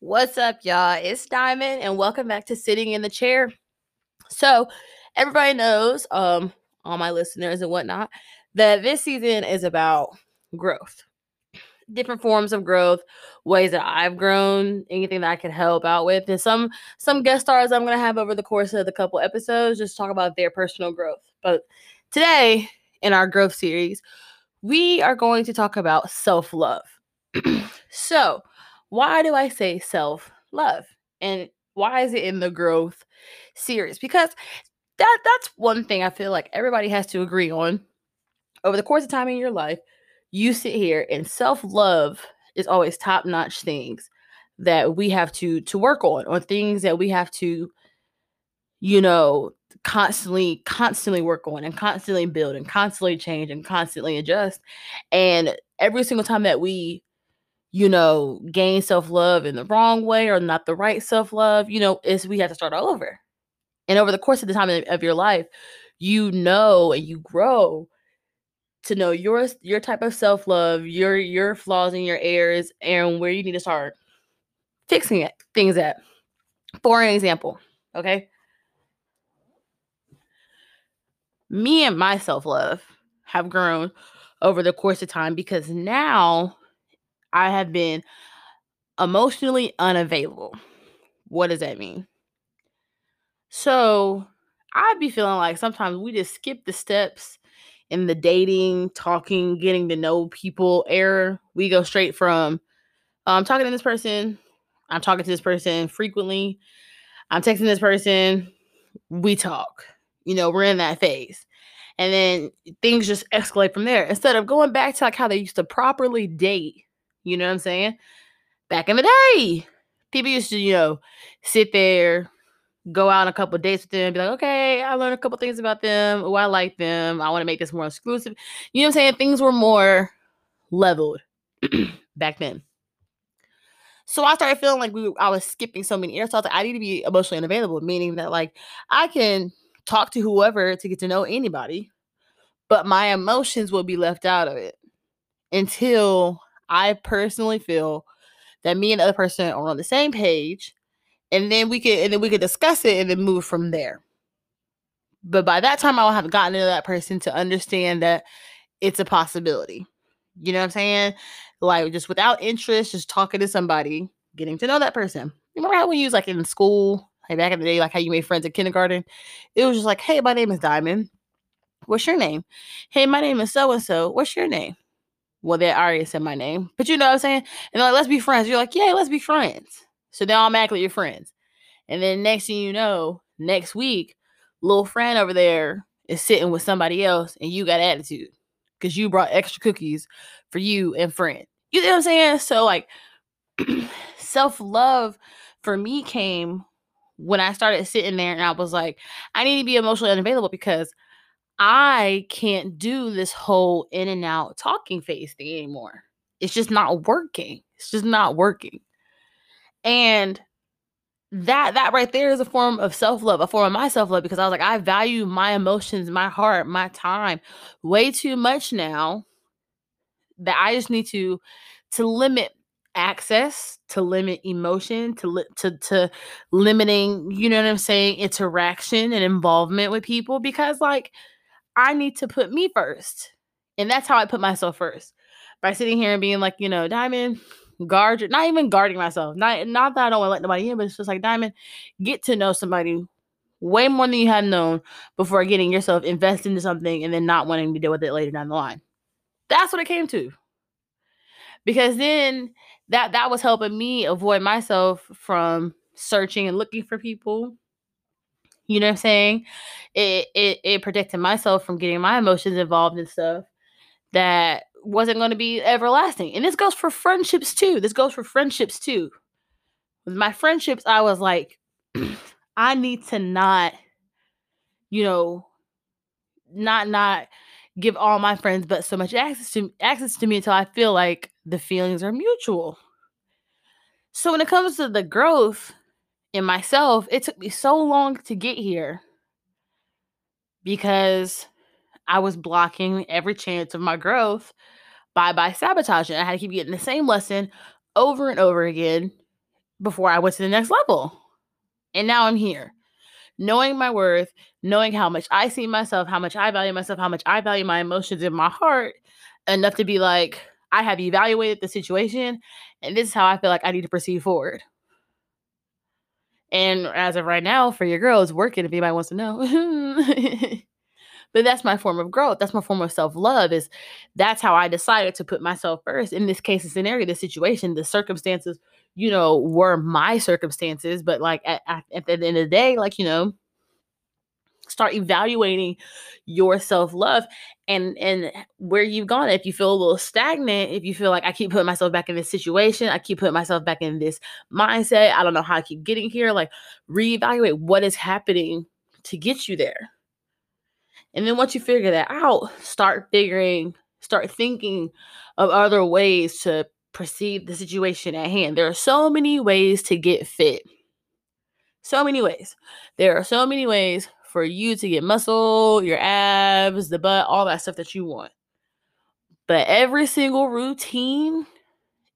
What's up, y'all? It's Diamond, and welcome back to Sitting in the Chair. So, everybody knows, um, all my listeners and whatnot, that this season is about growth, different forms of growth, ways that I've grown, anything that I can help out with, and some some guest stars I'm gonna have over the course of the couple episodes, just talk about their personal growth. But today, in our growth series, we are going to talk about self love. so why do I say self love? And why is it in the growth series? Because that that's one thing I feel like everybody has to agree on. Over the course of time in your life, you sit here and self-love is always top-notch things that we have to to work on or things that we have to you know constantly constantly work on and constantly build and constantly change and constantly adjust and every single time that we you know, gain self love in the wrong way or not the right self love, you know, is we have to start all over. And over the course of the time of your life, you know and you grow to know your your type of self love, your your flaws and your errors, and where you need to start fixing it, things at. For an example, okay, me and my self love have grown over the course of time because now I have been emotionally unavailable. What does that mean? So I'd be feeling like sometimes we just skip the steps in the dating, talking, getting to know people era. We go straight from I'm um, talking to this person, I'm talking to this person frequently, I'm texting this person, we talk. You know, we're in that phase. And then things just escalate from there. Instead of going back to like how they used to properly date you know what I'm saying? Back in the day, people used to, you know, sit there, go out on a couple dates with them, be like, okay, I learned a couple things about them. Oh, I like them. I want to make this more exclusive. You know what I'm saying? Things were more leveled back then. So I started feeling like we I was skipping so many. So I like, I need to be emotionally unavailable, meaning that like I can talk to whoever to get to know anybody, but my emotions will be left out of it until I personally feel that me and the other person are on the same page, and then we could and then we could discuss it and then move from there. But by that time, I'll have gotten to that person to understand that it's a possibility. You know what I'm saying? Like just without interest, just talking to somebody, getting to know that person. You remember how we use like in school, like back in the day, like how you made friends in kindergarten? It was just like, hey, my name is Diamond. What's your name? Hey, my name is so and so. What's your name? Well, they already said my name, but you know what I'm saying? And like, let's be friends. You're like, yeah, let's be friends. So then automatically you're friends. And then next thing you know, next week, little friend over there is sitting with somebody else and you got attitude because you brought extra cookies for you and friend. You know what I'm saying? So like self love for me came when I started sitting there and I was like, I need to be emotionally unavailable because I can't do this whole in and out talking phase thing anymore. It's just not working. It's just not working. And that that right there is a form of self-love, a form of my self-love because I was like I value my emotions, my heart, my time way too much now that I just need to to limit access, to limit emotion, to li- to to limiting, you know what I'm saying, interaction and involvement with people because like I need to put me first. And that's how I put myself first. By sitting here and being like, you know, Diamond, guard not even guarding myself. Not not that I don't want to let nobody in, but it's just like Diamond, get to know somebody way more than you had known before getting yourself invested into something and then not wanting to deal with it later down the line. That's what it came to. Because then that that was helping me avoid myself from searching and looking for people you know what I'm saying? It it it protected myself from getting my emotions involved in stuff that wasn't going to be everlasting. And this goes for friendships too. This goes for friendships too. With my friendships, I was like, I need to not, you know, not not give all my friends but so much access to access to me until I feel like the feelings are mutual. So when it comes to the growth, in myself, it took me so long to get here because I was blocking every chance of my growth by by sabotaging. I had to keep getting the same lesson over and over again before I went to the next level. And now I'm here. Knowing my worth, knowing how much I see myself, how much I value myself, how much I value my emotions in my heart, enough to be like, I have evaluated the situation, and this is how I feel like I need to proceed forward. And as of right now, for your girl, it's working if anybody wants to know. but that's my form of growth. That's my form of self love. Is that's how I decided to put myself first. In this case, the scenario, the situation, the circumstances, you know, were my circumstances. But like at, at, at the end of the day, like, you know, start evaluating your self-love and and where you've gone. If you feel a little stagnant if you feel like i keep putting myself back in this situation i keep putting myself back in this mindset i don't know how i keep getting here like reevaluate what is happening to get you there. And then once you figure that out start figuring start thinking of other ways to perceive the situation at hand. There are so many ways to get fit. So many ways. There are so many ways for you to get muscle, your abs, the butt, all that stuff that you want. But every single routine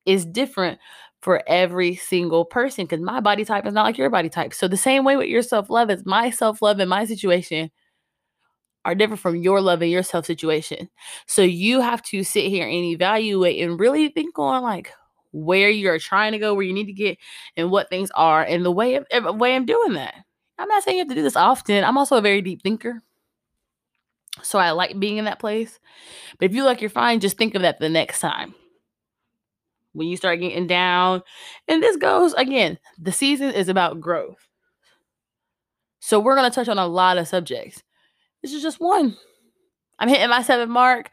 is different for every single person because my body type is not like your body type. So the same way with your self-love is my self-love and my situation are different from your love and your self situation. So you have to sit here and evaluate and really think on like where you're trying to go, where you need to get, and what things are, and the way of, way I'm doing that. I'm not saying you have to do this often. I'm also a very deep thinker. So I like being in that place. But if you like you're fine, just think of that the next time. When you start getting down. And this goes again, the season is about growth. So we're going to touch on a lot of subjects. This is just one. I'm hitting my seven mark.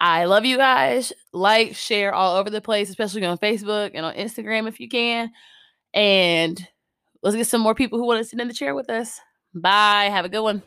I love you guys. Like, share all over the place, especially on Facebook and on Instagram if you can. And Let's get some more people who want to sit in the chair with us. Bye. Have a good one.